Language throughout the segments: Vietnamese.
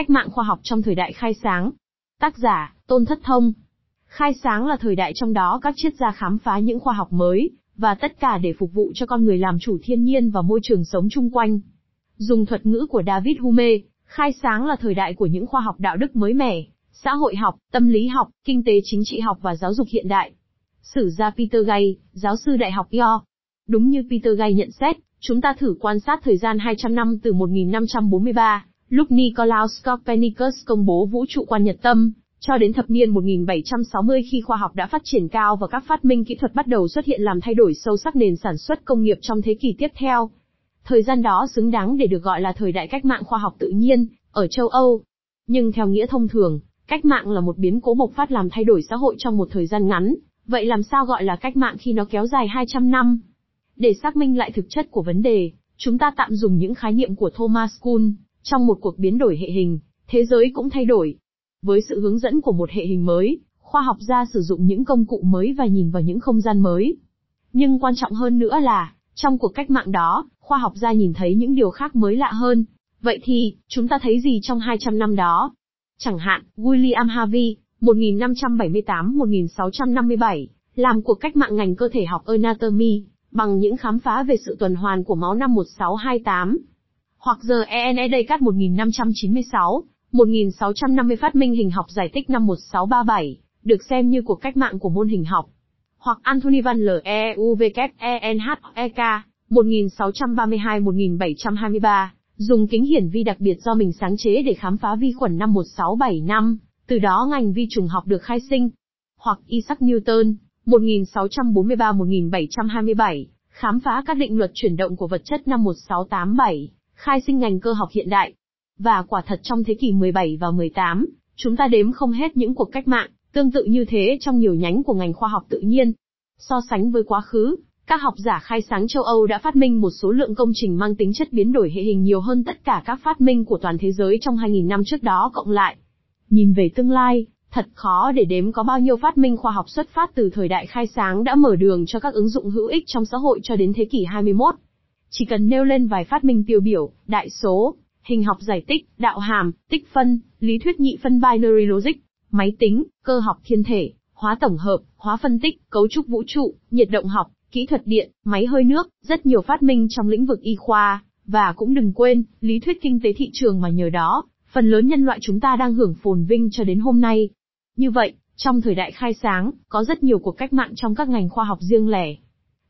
Cách mạng khoa học trong thời đại khai sáng. Tác giả, Tôn Thất Thông. Khai sáng là thời đại trong đó các triết gia khám phá những khoa học mới, và tất cả để phục vụ cho con người làm chủ thiên nhiên và môi trường sống chung quanh. Dùng thuật ngữ của David Hume, khai sáng là thời đại của những khoa học đạo đức mới mẻ, xã hội học, tâm lý học, kinh tế chính trị học và giáo dục hiện đại. Sử gia Peter Gay, giáo sư đại học York. Đúng như Peter Gay nhận xét, chúng ta thử quan sát thời gian 200 năm từ 1543, lúc Nicolaus Copernicus công bố vũ trụ quan nhật tâm, cho đến thập niên 1760 khi khoa học đã phát triển cao và các phát minh kỹ thuật bắt đầu xuất hiện làm thay đổi sâu sắc nền sản xuất công nghiệp trong thế kỷ tiếp theo. Thời gian đó xứng đáng để được gọi là thời đại cách mạng khoa học tự nhiên, ở châu Âu. Nhưng theo nghĩa thông thường, cách mạng là một biến cố bộc phát làm thay đổi xã hội trong một thời gian ngắn, vậy làm sao gọi là cách mạng khi nó kéo dài 200 năm? Để xác minh lại thực chất của vấn đề, chúng ta tạm dùng những khái niệm của Thomas Kuhn, trong một cuộc biến đổi hệ hình, thế giới cũng thay đổi. Với sự hướng dẫn của một hệ hình mới, khoa học gia sử dụng những công cụ mới và nhìn vào những không gian mới. Nhưng quan trọng hơn nữa là, trong cuộc cách mạng đó, khoa học gia nhìn thấy những điều khác mới lạ hơn. Vậy thì, chúng ta thấy gì trong 200 năm đó? Chẳng hạn, William Harvey, 1578-1657, làm cuộc cách mạng ngành cơ thể học anatomy, bằng những khám phá về sự tuần hoàn của máu năm 1628. Hoặc giờ ENE Descartes 1596, 1650 phát minh hình học giải tích năm 1637, được xem như cuộc cách mạng của môn hình học. Hoặc Anthony van Leeuwenhoek, 1632-1723, dùng kính hiển vi đặc biệt do mình sáng chế để khám phá vi khuẩn năm 1675, từ đó ngành vi trùng học được khai sinh. Hoặc Isaac Newton, 1643-1727, khám phá các định luật chuyển động của vật chất năm 1687, khai sinh ngành cơ học hiện đại. Và quả thật trong thế kỷ 17 và 18, chúng ta đếm không hết những cuộc cách mạng, tương tự như thế trong nhiều nhánh của ngành khoa học tự nhiên. So sánh với quá khứ, các học giả khai sáng châu Âu đã phát minh một số lượng công trình mang tính chất biến đổi hệ hình nhiều hơn tất cả các phát minh của toàn thế giới trong 2.000 năm trước đó cộng lại. Nhìn về tương lai, thật khó để đếm có bao nhiêu phát minh khoa học xuất phát từ thời đại khai sáng đã mở đường cho các ứng dụng hữu ích trong xã hội cho đến thế kỷ 21. Chỉ cần nêu lên vài phát minh tiêu biểu, đại số, hình học giải tích, đạo hàm, tích phân, lý thuyết nhị phân binary logic, máy tính, cơ học thiên thể, hóa tổng hợp, hóa phân tích, cấu trúc vũ trụ, nhiệt động học, kỹ thuật điện, máy hơi nước, rất nhiều phát minh trong lĩnh vực y khoa, và cũng đừng quên, lý thuyết kinh tế thị trường mà nhờ đó, phần lớn nhân loại chúng ta đang hưởng phồn vinh cho đến hôm nay. Như vậy, trong thời đại khai sáng, có rất nhiều cuộc cách mạng trong các ngành khoa học riêng lẻ.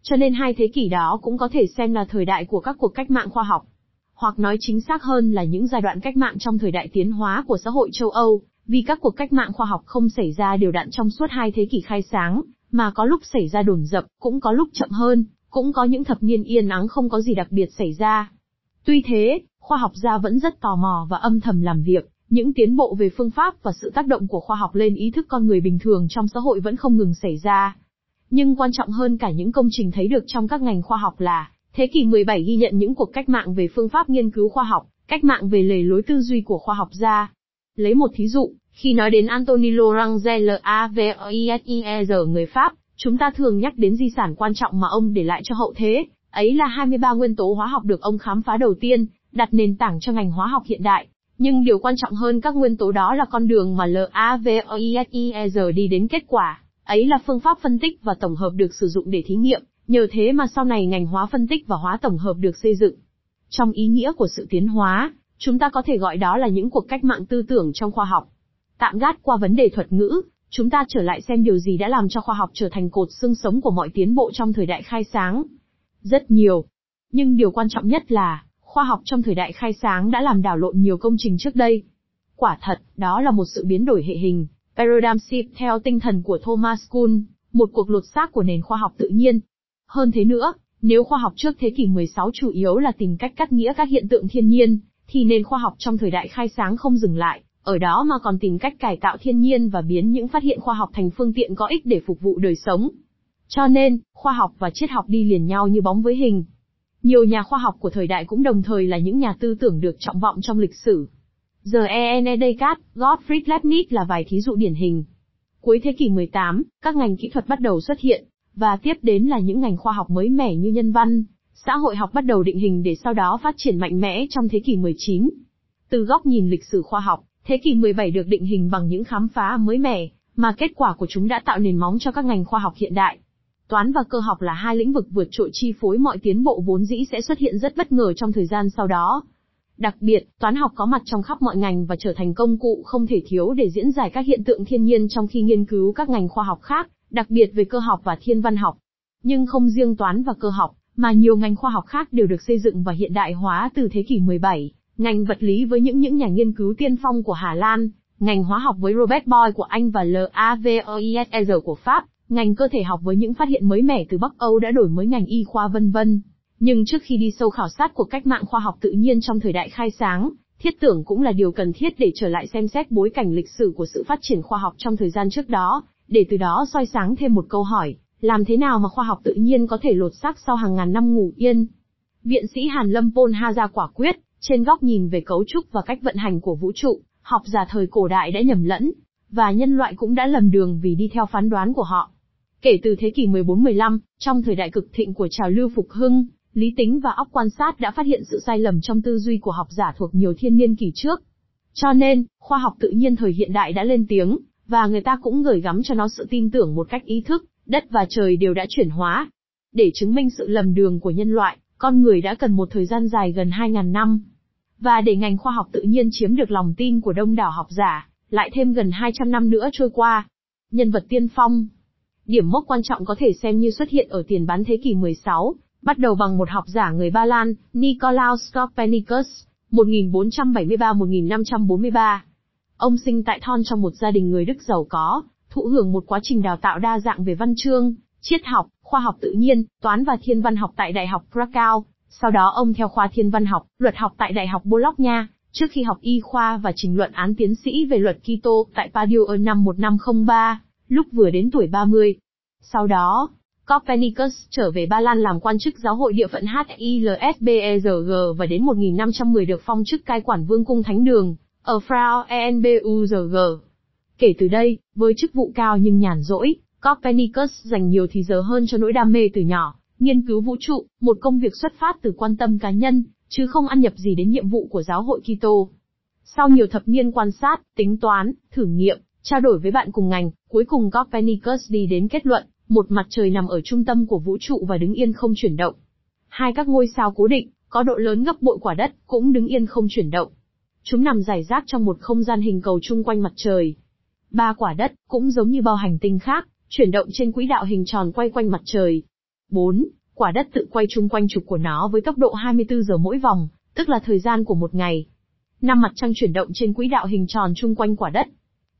Cho nên hai thế kỷ đó cũng có thể xem là thời đại của các cuộc cách mạng khoa học. Hoặc nói chính xác hơn là những giai đoạn cách mạng trong thời đại tiến hóa của xã hội châu Âu, vì các cuộc cách mạng khoa học không xảy ra đều đặn trong suốt hai thế kỷ khai sáng, mà có lúc xảy ra đồn dập, cũng có lúc chậm hơn, cũng có những thập niên yên ắng không có gì đặc biệt xảy ra. Tuy thế, khoa học gia vẫn rất tò mò và âm thầm làm việc, những tiến bộ về phương pháp và sự tác động của khoa học lên ý thức con người bình thường trong xã hội vẫn không ngừng xảy ra. Nhưng quan trọng hơn cả những công trình thấy được trong các ngành khoa học là, thế kỷ 17 ghi nhận những cuộc cách mạng về phương pháp nghiên cứu khoa học, cách mạng về lề lối tư duy của khoa học gia. Lấy một thí dụ, khi nói đến Antonio Lorentz Lavoisier người Pháp, chúng ta thường nhắc đến di sản quan trọng mà ông để lại cho hậu thế, ấy là 23 nguyên tố hóa học được ông khám phá đầu tiên, đặt nền tảng cho ngành hóa học hiện đại. Nhưng điều quan trọng hơn các nguyên tố đó là con đường mà Lavoisier đi đến kết quả, ấy là phương pháp phân tích và tổng hợp được sử dụng để thí nghiệm, nhờ thế mà sau này ngành hóa phân tích và hóa tổng hợp được xây dựng. Trong ý nghĩa của sự tiến hóa, chúng ta có thể gọi đó là những cuộc cách mạng tư tưởng trong khoa học. Tạm gác qua vấn đề thuật ngữ, chúng ta trở lại xem điều gì đã làm cho khoa học trở thành cột xương sống của mọi tiến bộ trong thời đại khai sáng. Rất nhiều. Nhưng điều quan trọng nhất là, khoa học trong thời đại khai sáng đã làm đảo lộn nhiều công trình trước đây. Quả thật, đó là một sự biến đổi hệ hình, paradigm shift theo tinh thần của Thomas Kuhn, một cuộc lột xác của nền khoa học tự nhiên. Hơn thế nữa, nếu khoa học trước thế kỷ 16 chủ yếu là tìm cách cắt nghĩa các hiện tượng thiên nhiên, thì nền khoa học trong thời đại khai sáng không dừng lại, ở đó mà còn tìm cách cải tạo thiên nhiên và biến những phát hiện khoa học thành phương tiện có ích để phục vụ đời sống. Cho nên, khoa học và triết học đi liền nhau như bóng với hình. Nhiều nhà khoa học của thời đại cũng đồng thời là những nhà tư tưởng được trọng vọng trong lịch sử. Giờ E.N. Gottfried Leibniz là vài thí dụ điển hình. Cuối thế kỷ 18, các ngành kỹ thuật bắt đầu xuất hiện, và tiếp đến là những ngành khoa học mới mẻ như nhân văn, xã hội học bắt đầu định hình để sau đó phát triển mạnh mẽ trong thế kỷ 19. Từ góc nhìn lịch sử khoa học, thế kỷ 17 được định hình bằng những khám phá mới mẻ, mà kết quả của chúng đã tạo nền móng cho các ngành khoa học hiện đại. Toán và cơ học là hai lĩnh vực vượt trội chi phối mọi tiến bộ vốn dĩ sẽ xuất hiện rất bất ngờ trong thời gian sau đó. Đặc biệt, toán học có mặt trong khắp mọi ngành và trở thành công cụ không thể thiếu để diễn giải các hiện tượng thiên nhiên trong khi nghiên cứu các ngành khoa học khác, đặc biệt về cơ học và thiên văn học. Nhưng không riêng toán và cơ học, mà nhiều ngành khoa học khác đều được xây dựng và hiện đại hóa từ thế kỷ 17. Ngành vật lý với những những nhà nghiên cứu tiên phong của Hà Lan, ngành hóa học với Robert Boyle của Anh và Lavoisier của Pháp, ngành cơ thể học với những phát hiện mới mẻ từ Bắc Âu đã đổi mới ngành y khoa vân vân. Nhưng trước khi đi sâu khảo sát cuộc cách mạng khoa học tự nhiên trong thời đại khai sáng, thiết tưởng cũng là điều cần thiết để trở lại xem xét bối cảnh lịch sử của sự phát triển khoa học trong thời gian trước đó, để từ đó soi sáng thêm một câu hỏi, làm thế nào mà khoa học tự nhiên có thể lột xác sau hàng ngàn năm ngủ yên? Viện sĩ Hàn Lâm Pol Ha ra quả quyết, trên góc nhìn về cấu trúc và cách vận hành của vũ trụ, học giả thời cổ đại đã nhầm lẫn, và nhân loại cũng đã lầm đường vì đi theo phán đoán của họ. Kể từ thế kỷ 14-15, trong thời đại cực thịnh của trào lưu phục hưng, lý tính và óc quan sát đã phát hiện sự sai lầm trong tư duy của học giả thuộc nhiều thiên niên kỷ trước. Cho nên, khoa học tự nhiên thời hiện đại đã lên tiếng, và người ta cũng gửi gắm cho nó sự tin tưởng một cách ý thức, đất và trời đều đã chuyển hóa. Để chứng minh sự lầm đường của nhân loại, con người đã cần một thời gian dài gần 2.000 năm. Và để ngành khoa học tự nhiên chiếm được lòng tin của đông đảo học giả, lại thêm gần 200 năm nữa trôi qua. Nhân vật tiên phong Điểm mốc quan trọng có thể xem như xuất hiện ở tiền bán thế kỷ 16, bắt đầu bằng một học giả người Ba Lan, Nicolaus Copernicus, 1473-1543. Ông sinh tại Thon trong một gia đình người Đức giàu có, thụ hưởng một quá trình đào tạo đa dạng về văn chương, triết học, khoa học tự nhiên, toán và thiên văn học tại Đại học Krakow. Sau đó ông theo khoa thiên văn học, luật học tại Đại học Bologna, trước khi học y khoa và trình luận án tiến sĩ về luật Kitô tại Padua năm 1503, lúc vừa đến tuổi 30. Sau đó, Copernicus trở về Ba Lan làm quan chức giáo hội địa phận HILSBERG và đến 1510 được phong chức cai quản vương cung thánh đường, ở Frau ENBURG. Kể từ đây, với chức vụ cao nhưng nhàn rỗi, Copernicus dành nhiều thì giờ hơn cho nỗi đam mê từ nhỏ, nghiên cứu vũ trụ, một công việc xuất phát từ quan tâm cá nhân, chứ không ăn nhập gì đến nhiệm vụ của giáo hội Kitô. Sau nhiều thập niên quan sát, tính toán, thử nghiệm, trao đổi với bạn cùng ngành, cuối cùng Copernicus đi đến kết luận, một mặt trời nằm ở trung tâm của vũ trụ và đứng yên không chuyển động. Hai các ngôi sao cố định, có độ lớn gấp bội quả đất, cũng đứng yên không chuyển động. Chúng nằm rải rác trong một không gian hình cầu chung quanh mặt trời. Ba quả đất, cũng giống như bao hành tinh khác, chuyển động trên quỹ đạo hình tròn quay quanh mặt trời. 4. Quả đất tự quay chung quanh trục của nó với tốc độ 24 giờ mỗi vòng, tức là thời gian của một ngày. Năm mặt trăng chuyển động trên quỹ đạo hình tròn chung quanh quả đất.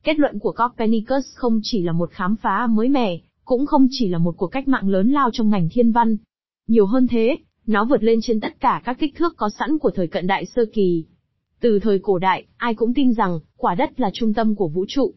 Kết luận của Copernicus không chỉ là một khám phá mới mẻ, cũng không chỉ là một cuộc cách mạng lớn lao trong ngành thiên văn. Nhiều hơn thế, nó vượt lên trên tất cả các kích thước có sẵn của thời cận đại sơ kỳ. Từ thời cổ đại, ai cũng tin rằng, quả đất là trung tâm của vũ trụ.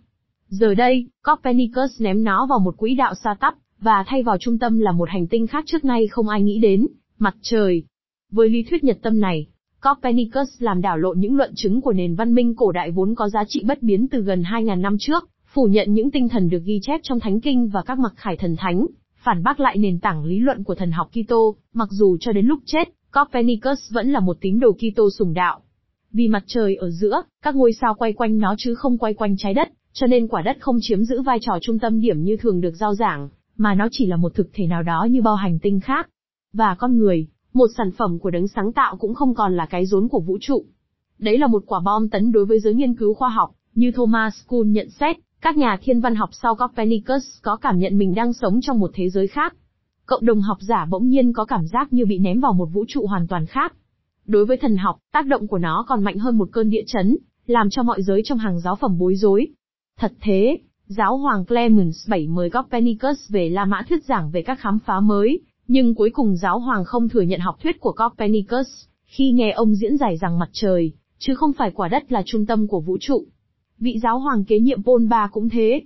Giờ đây, Copernicus ném nó vào một quỹ đạo xa tắp, và thay vào trung tâm là một hành tinh khác trước nay không ai nghĩ đến, mặt trời. Với lý thuyết nhật tâm này, Copernicus làm đảo lộn những luận chứng của nền văn minh cổ đại vốn có giá trị bất biến từ gần 2.000 năm trước, phủ nhận những tinh thần được ghi chép trong thánh kinh và các mặc khải thần thánh, phản bác lại nền tảng lý luận của thần học Kitô, mặc dù cho đến lúc chết, Copernicus vẫn là một tín đồ Kitô sùng đạo. Vì mặt trời ở giữa, các ngôi sao quay quanh nó chứ không quay quanh trái đất, cho nên quả đất không chiếm giữ vai trò trung tâm điểm như thường được giao giảng, mà nó chỉ là một thực thể nào đó như bao hành tinh khác. Và con người, một sản phẩm của đấng sáng tạo cũng không còn là cái rốn của vũ trụ. Đấy là một quả bom tấn đối với giới nghiên cứu khoa học, như Thomas Kuhn nhận xét, các nhà thiên văn học sau Copernicus có cảm nhận mình đang sống trong một thế giới khác. Cộng đồng học giả bỗng nhiên có cảm giác như bị ném vào một vũ trụ hoàn toàn khác. Đối với thần học, tác động của nó còn mạnh hơn một cơn địa chấn, làm cho mọi giới trong hàng giáo phẩm bối rối. Thật thế, giáo hoàng Clemens VII mời Copernicus về La Mã thuyết giảng về các khám phá mới, nhưng cuối cùng giáo hoàng không thừa nhận học thuyết của Copernicus, khi nghe ông diễn giải rằng mặt trời, chứ không phải quả đất là trung tâm của vũ trụ. Vị giáo hoàng kế nhiệm Paul III cũng thế.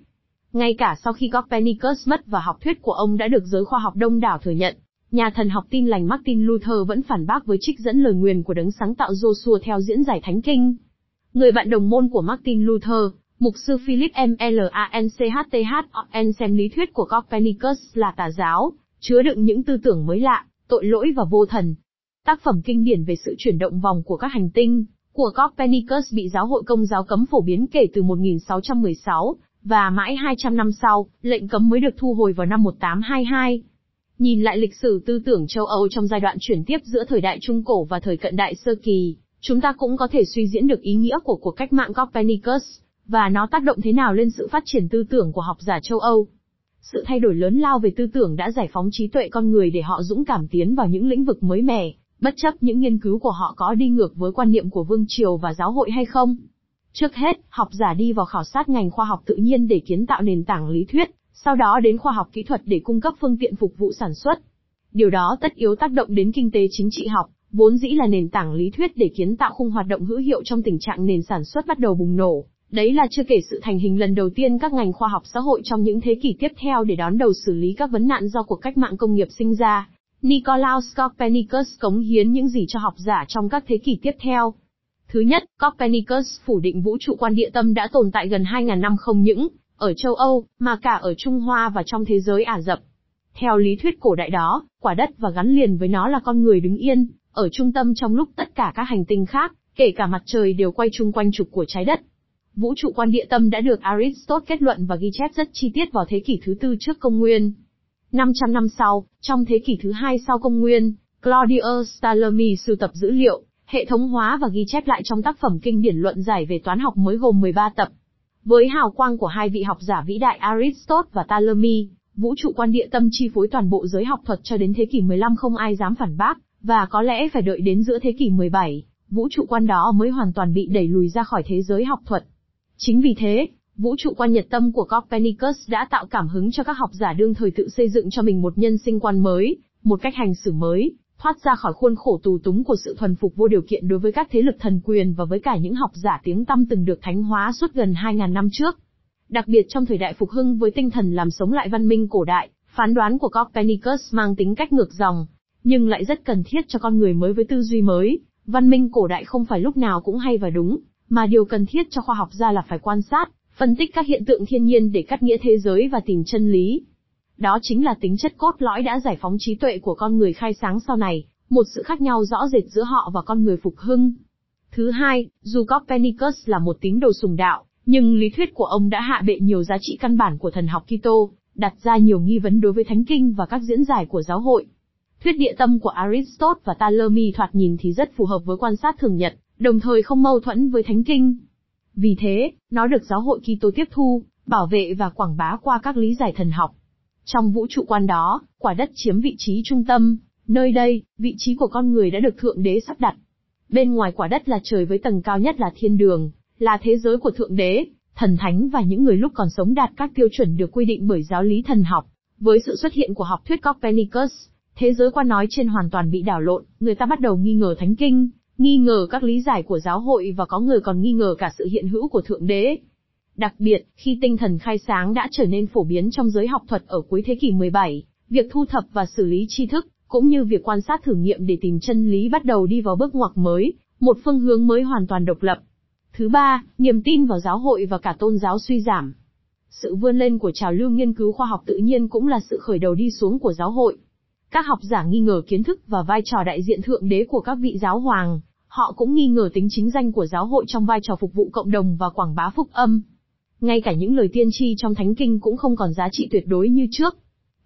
Ngay cả sau khi Copernicus mất và học thuyết của ông đã được giới khoa học đông đảo thừa nhận, nhà thần học tin lành Martin Luther vẫn phản bác với trích dẫn lời nguyền của đấng sáng tạo Joshua theo diễn giải thánh kinh. Người bạn đồng môn của Martin Luther, mục sư Philip M. L. A. N. C. H. T. H. N. xem lý thuyết của Copernicus là tà giáo, chứa đựng những tư tưởng mới lạ, tội lỗi và vô thần. Tác phẩm kinh điển về sự chuyển động vòng của các hành tinh, của Copernicus bị giáo hội công giáo cấm phổ biến kể từ 1616, và mãi 200 năm sau, lệnh cấm mới được thu hồi vào năm 1822. Nhìn lại lịch sử tư tưởng châu Âu trong giai đoạn chuyển tiếp giữa thời đại Trung Cổ và thời cận đại sơ kỳ, chúng ta cũng có thể suy diễn được ý nghĩa của cuộc cách mạng Copernicus, và nó tác động thế nào lên sự phát triển tư tưởng của học giả châu Âu. Sự thay đổi lớn lao về tư tưởng đã giải phóng trí tuệ con người để họ dũng cảm tiến vào những lĩnh vực mới mẻ, bất chấp những nghiên cứu của họ có đi ngược với quan niệm của vương triều và giáo hội hay không. Trước hết, học giả đi vào khảo sát ngành khoa học tự nhiên để kiến tạo nền tảng lý thuyết, sau đó đến khoa học kỹ thuật để cung cấp phương tiện phục vụ sản xuất. Điều đó tất yếu tác động đến kinh tế chính trị học, vốn dĩ là nền tảng lý thuyết để kiến tạo khung hoạt động hữu hiệu trong tình trạng nền sản xuất bắt đầu bùng nổ. Đấy là chưa kể sự thành hình lần đầu tiên các ngành khoa học xã hội trong những thế kỷ tiếp theo để đón đầu xử lý các vấn nạn do cuộc cách mạng công nghiệp sinh ra. Nicolaus Copernicus cống hiến những gì cho học giả trong các thế kỷ tiếp theo. Thứ nhất, Copernicus phủ định vũ trụ quan địa tâm đã tồn tại gần 2.000 năm không những ở châu Âu, mà cả ở Trung Hoa và trong thế giới Ả Rập. Theo lý thuyết cổ đại đó, quả đất và gắn liền với nó là con người đứng yên, ở trung tâm trong lúc tất cả các hành tinh khác, kể cả mặt trời đều quay chung quanh trục của trái đất. Vũ trụ quan địa tâm đã được Aristotle kết luận và ghi chép rất chi tiết vào thế kỷ thứ tư trước công nguyên. 500 năm sau, trong thế kỷ thứ hai sau công nguyên, Claudius Ptolemy sưu tập dữ liệu, hệ thống hóa và ghi chép lại trong tác phẩm kinh điển luận giải về toán học mới gồm 13 tập. Với hào quang của hai vị học giả vĩ đại Aristotle và Ptolemy, vũ trụ quan địa tâm chi phối toàn bộ giới học thuật cho đến thế kỷ 15 không ai dám phản bác, và có lẽ phải đợi đến giữa thế kỷ 17, vũ trụ quan đó mới hoàn toàn bị đẩy lùi ra khỏi thế giới học thuật. Chính vì thế, vũ trụ quan nhật tâm của Copernicus đã tạo cảm hứng cho các học giả đương thời tự xây dựng cho mình một nhân sinh quan mới, một cách hành xử mới, thoát ra khỏi khuôn khổ tù túng của sự thuần phục vô điều kiện đối với các thế lực thần quyền và với cả những học giả tiếng tăm từng được thánh hóa suốt gần 2.000 năm trước. Đặc biệt trong thời đại phục hưng với tinh thần làm sống lại văn minh cổ đại, phán đoán của Copernicus mang tính cách ngược dòng, nhưng lại rất cần thiết cho con người mới với tư duy mới. Văn minh cổ đại không phải lúc nào cũng hay và đúng, mà điều cần thiết cho khoa học gia là phải quan sát, phân tích các hiện tượng thiên nhiên để cắt nghĩa thế giới và tìm chân lý. Đó chính là tính chất cốt lõi đã giải phóng trí tuệ của con người khai sáng sau này, một sự khác nhau rõ rệt giữa họ và con người phục hưng. Thứ hai, dù Copernicus là một tín đồ sùng đạo, nhưng lý thuyết của ông đã hạ bệ nhiều giá trị căn bản của thần học Kitô, đặt ra nhiều nghi vấn đối với thánh kinh và các diễn giải của giáo hội. Thuyết địa tâm của Aristotle và Ptolemy thoạt nhìn thì rất phù hợp với quan sát thường nhật, đồng thời không mâu thuẫn với thánh kinh. Vì thế, nó được giáo hội Kitô tiếp thu, bảo vệ và quảng bá qua các lý giải thần học. Trong vũ trụ quan đó, quả đất chiếm vị trí trung tâm, nơi đây, vị trí của con người đã được Thượng Đế sắp đặt. Bên ngoài quả đất là trời với tầng cao nhất là thiên đường, là thế giới của Thượng Đế, thần thánh và những người lúc còn sống đạt các tiêu chuẩn được quy định bởi giáo lý thần học. Với sự xuất hiện của học thuyết Copernicus, thế giới quan nói trên hoàn toàn bị đảo lộn, người ta bắt đầu nghi ngờ thánh kinh, nghi ngờ các lý giải của giáo hội và có người còn nghi ngờ cả sự hiện hữu của Thượng Đế. Đặc biệt, khi tinh thần khai sáng đã trở nên phổ biến trong giới học thuật ở cuối thế kỷ 17, việc thu thập và xử lý tri thức, cũng như việc quan sát thử nghiệm để tìm chân lý bắt đầu đi vào bước ngoặt mới, một phương hướng mới hoàn toàn độc lập. Thứ ba, niềm tin vào giáo hội và cả tôn giáo suy giảm. Sự vươn lên của trào lưu nghiên cứu khoa học tự nhiên cũng là sự khởi đầu đi xuống của giáo hội. Các học giả nghi ngờ kiến thức và vai trò đại diện thượng đế của các vị giáo hoàng, họ cũng nghi ngờ tính chính danh của giáo hội trong vai trò phục vụ cộng đồng và quảng bá phúc âm. Ngay cả những lời tiên tri trong thánh kinh cũng không còn giá trị tuyệt đối như trước.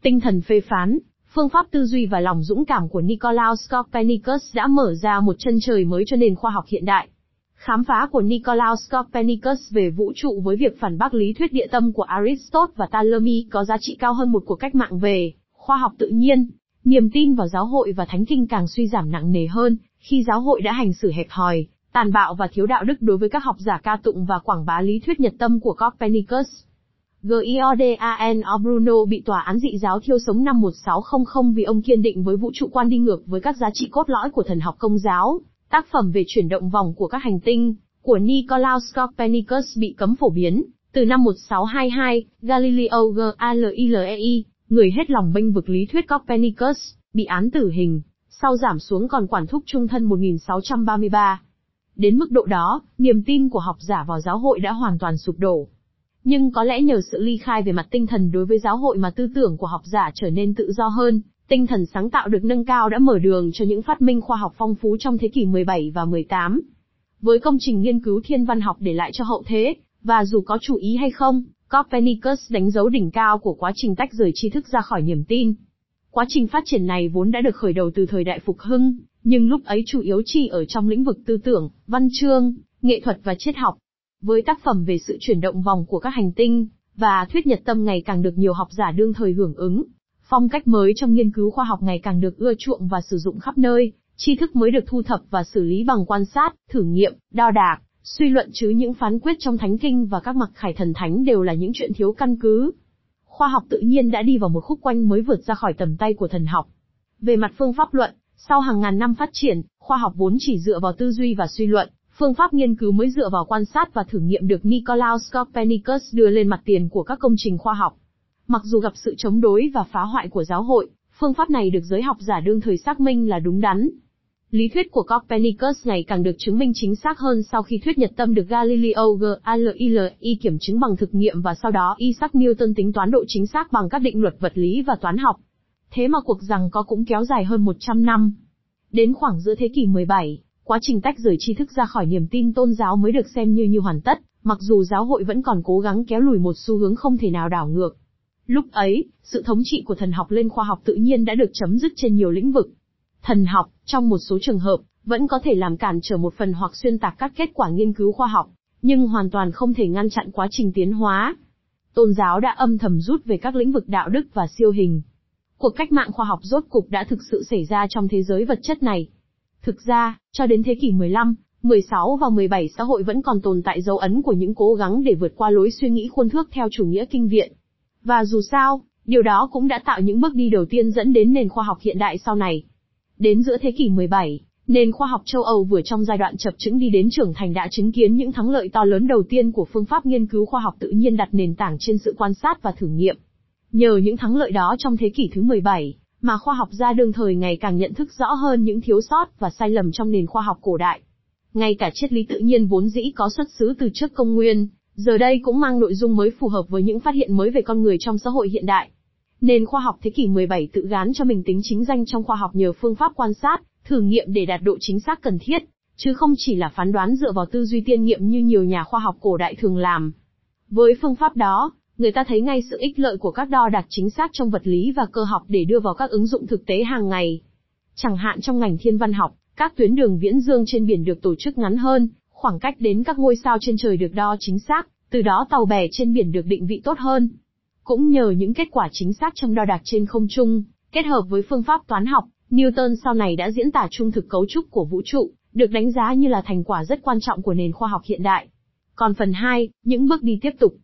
Tinh thần phê phán, phương pháp tư duy và lòng dũng cảm của Nicolaus Copernicus đã mở ra một chân trời mới cho nền khoa học hiện đại. Khám phá của Nicolaus Copernicus về vũ trụ với việc phản bác lý thuyết địa tâm của Aristotle và Ptolemy có giá trị cao hơn một cuộc cách mạng về khoa học tự nhiên. Niềm tin vào giáo hội và thánh kinh càng suy giảm nặng nề hơn, khi giáo hội đã hành xử hẹp hòi, tàn bạo và thiếu đạo đức đối với các học giả ca tụng và quảng bá lý thuyết nhật tâm của Copernicus. Giordano Bruno bị tòa án dị giáo thiêu sống năm 1600 vì ông kiên định với vũ trụ quan đi ngược với các giá trị cốt lõi của thần học công giáo. Tác phẩm về chuyển động vòng của các hành tinh của Nicolaus Copernicus bị cấm phổ biến. Từ năm 1622, Galileo Galilei, người hết lòng bênh vực lý thuyết Copernicus, bị án tử hình, sau giảm xuống còn quản thúc trung thân 1633. Đến mức độ đó, niềm tin của học giả vào giáo hội đã hoàn toàn sụp đổ. Nhưng có lẽ nhờ sự ly khai về mặt tinh thần đối với giáo hội mà tư tưởng của học giả trở nên tự do hơn, tinh thần sáng tạo được nâng cao đã mở đường cho những phát minh khoa học phong phú trong thế kỷ 17 và 18. với công trình nghiên cứu thiên văn học để lại cho hậu thế, và dù có chủ ý hay không, Copernicus đánh dấu đỉnh cao của quá trình tách rời tri thức ra khỏi niềm tin. Quá trình phát triển này vốn đã được khởi đầu từ thời đại phục hưng, nhưng lúc ấy chủ yếu chỉ ở trong lĩnh vực tư tưởng, văn chương, nghệ thuật và triết học. Với tác phẩm về sự chuyển động vòng của các hành tinh, và thuyết nhật tâm ngày càng được nhiều học giả đương thời hưởng ứng, phong cách mới trong nghiên cứu khoa học ngày càng được ưa chuộng và sử dụng khắp nơi, tri thức mới được thu thập và xử lý bằng quan sát, thử nghiệm, đo đạc, suy luận chứ những phán quyết trong thánh kinh và các mặc khải thần thánh đều là những chuyện thiếu căn cứ. Khoa học tự nhiên đã đi vào một khúc quanh mới vượt ra khỏi tầm tay của thần học. Về mặt phương pháp luận, sau hàng ngàn năm phát triển, khoa học vốn chỉ dựa vào tư duy và suy luận, phương pháp nghiên cứu mới dựa vào quan sát và thử nghiệm được Nicolaus Copernicus đưa lên mặt tiền của các công trình khoa học. Mặc dù gặp sự chống đối và phá hoại của giáo hội, phương pháp này được giới học giả đương thời xác minh là đúng đắn. Lý thuyết của Copernicus ngày càng được chứng minh chính xác hơn sau khi thuyết nhật tâm được Galileo Galilei kiểm chứng bằng thực nghiệm và sau đó Isaac Newton tính toán độ chính xác bằng các định luật vật lý và toán học. Thế mà cuộc rằng có cũng kéo dài hơn 100 năm. Đến khoảng giữa thế kỷ 17, quá trình tách rời tri thức ra khỏi niềm tin tôn giáo mới được xem như như hoàn tất, mặc dù giáo hội vẫn còn cố gắng kéo lùi một xu hướng không thể nào đảo ngược. Lúc ấy, sự thống trị của thần học lên khoa học tự nhiên đã được chấm dứt trên nhiều lĩnh vực. Thần học, trong một số trường hợp, vẫn có thể làm cản trở một phần hoặc xuyên tạc các kết quả nghiên cứu khoa học, nhưng hoàn toàn không thể ngăn chặn quá trình tiến hóa. Tôn giáo đã âm thầm rút về các lĩnh vực đạo đức và siêu hình. Cuộc cách mạng khoa học rốt cục đã thực sự xảy ra trong thế giới vật chất này. Thực ra, cho đến thế kỷ 15, 16 và 17 xã hội vẫn còn tồn tại dấu ấn của những cố gắng để vượt qua lối suy nghĩ khuôn thước theo chủ nghĩa kinh viện. Và dù sao, điều đó cũng đã tạo những bước đi đầu tiên dẫn đến nền khoa học hiện đại sau này. Đến giữa thế kỷ 17, nền khoa học châu Âu vừa trong giai đoạn chập chững đi đến trưởng thành đã chứng kiến những thắng lợi to lớn đầu tiên của phương pháp nghiên cứu khoa học tự nhiên đặt nền tảng trên sự quan sát và thử nghiệm. Nhờ những thắng lợi đó trong thế kỷ thứ 17, mà khoa học gia đương thời ngày càng nhận thức rõ hơn những thiếu sót và sai lầm trong nền khoa học cổ đại. Ngay cả triết lý tự nhiên vốn dĩ có xuất xứ từ trước công nguyên, giờ đây cũng mang nội dung mới phù hợp với những phát hiện mới về con người trong xã hội hiện đại. Nền khoa học thế kỷ 17 tự gán cho mình tính chính danh trong khoa học nhờ phương pháp quan sát, thử nghiệm để đạt độ chính xác cần thiết, chứ không chỉ là phán đoán dựa vào tư duy tiên nghiệm như nhiều nhà khoa học cổ đại thường làm. Với phương pháp đó, người ta thấy ngay sự ích lợi của các đo đạc chính xác trong vật lý và cơ học để đưa vào các ứng dụng thực tế hàng ngày. Chẳng hạn trong ngành thiên văn học, các tuyến đường viễn dương trên biển được tổ chức ngắn hơn, khoảng cách đến các ngôi sao trên trời được đo chính xác, từ đó tàu bè trên biển được định vị tốt hơn. Cũng nhờ những kết quả chính xác trong đo đạc trên không trung, kết hợp với phương pháp toán học, Newton sau này đã diễn tả trung thực cấu trúc của vũ trụ, được đánh giá như là thành quả rất quan trọng của nền khoa học hiện đại. Còn phần 2, những bước đi tiếp tục,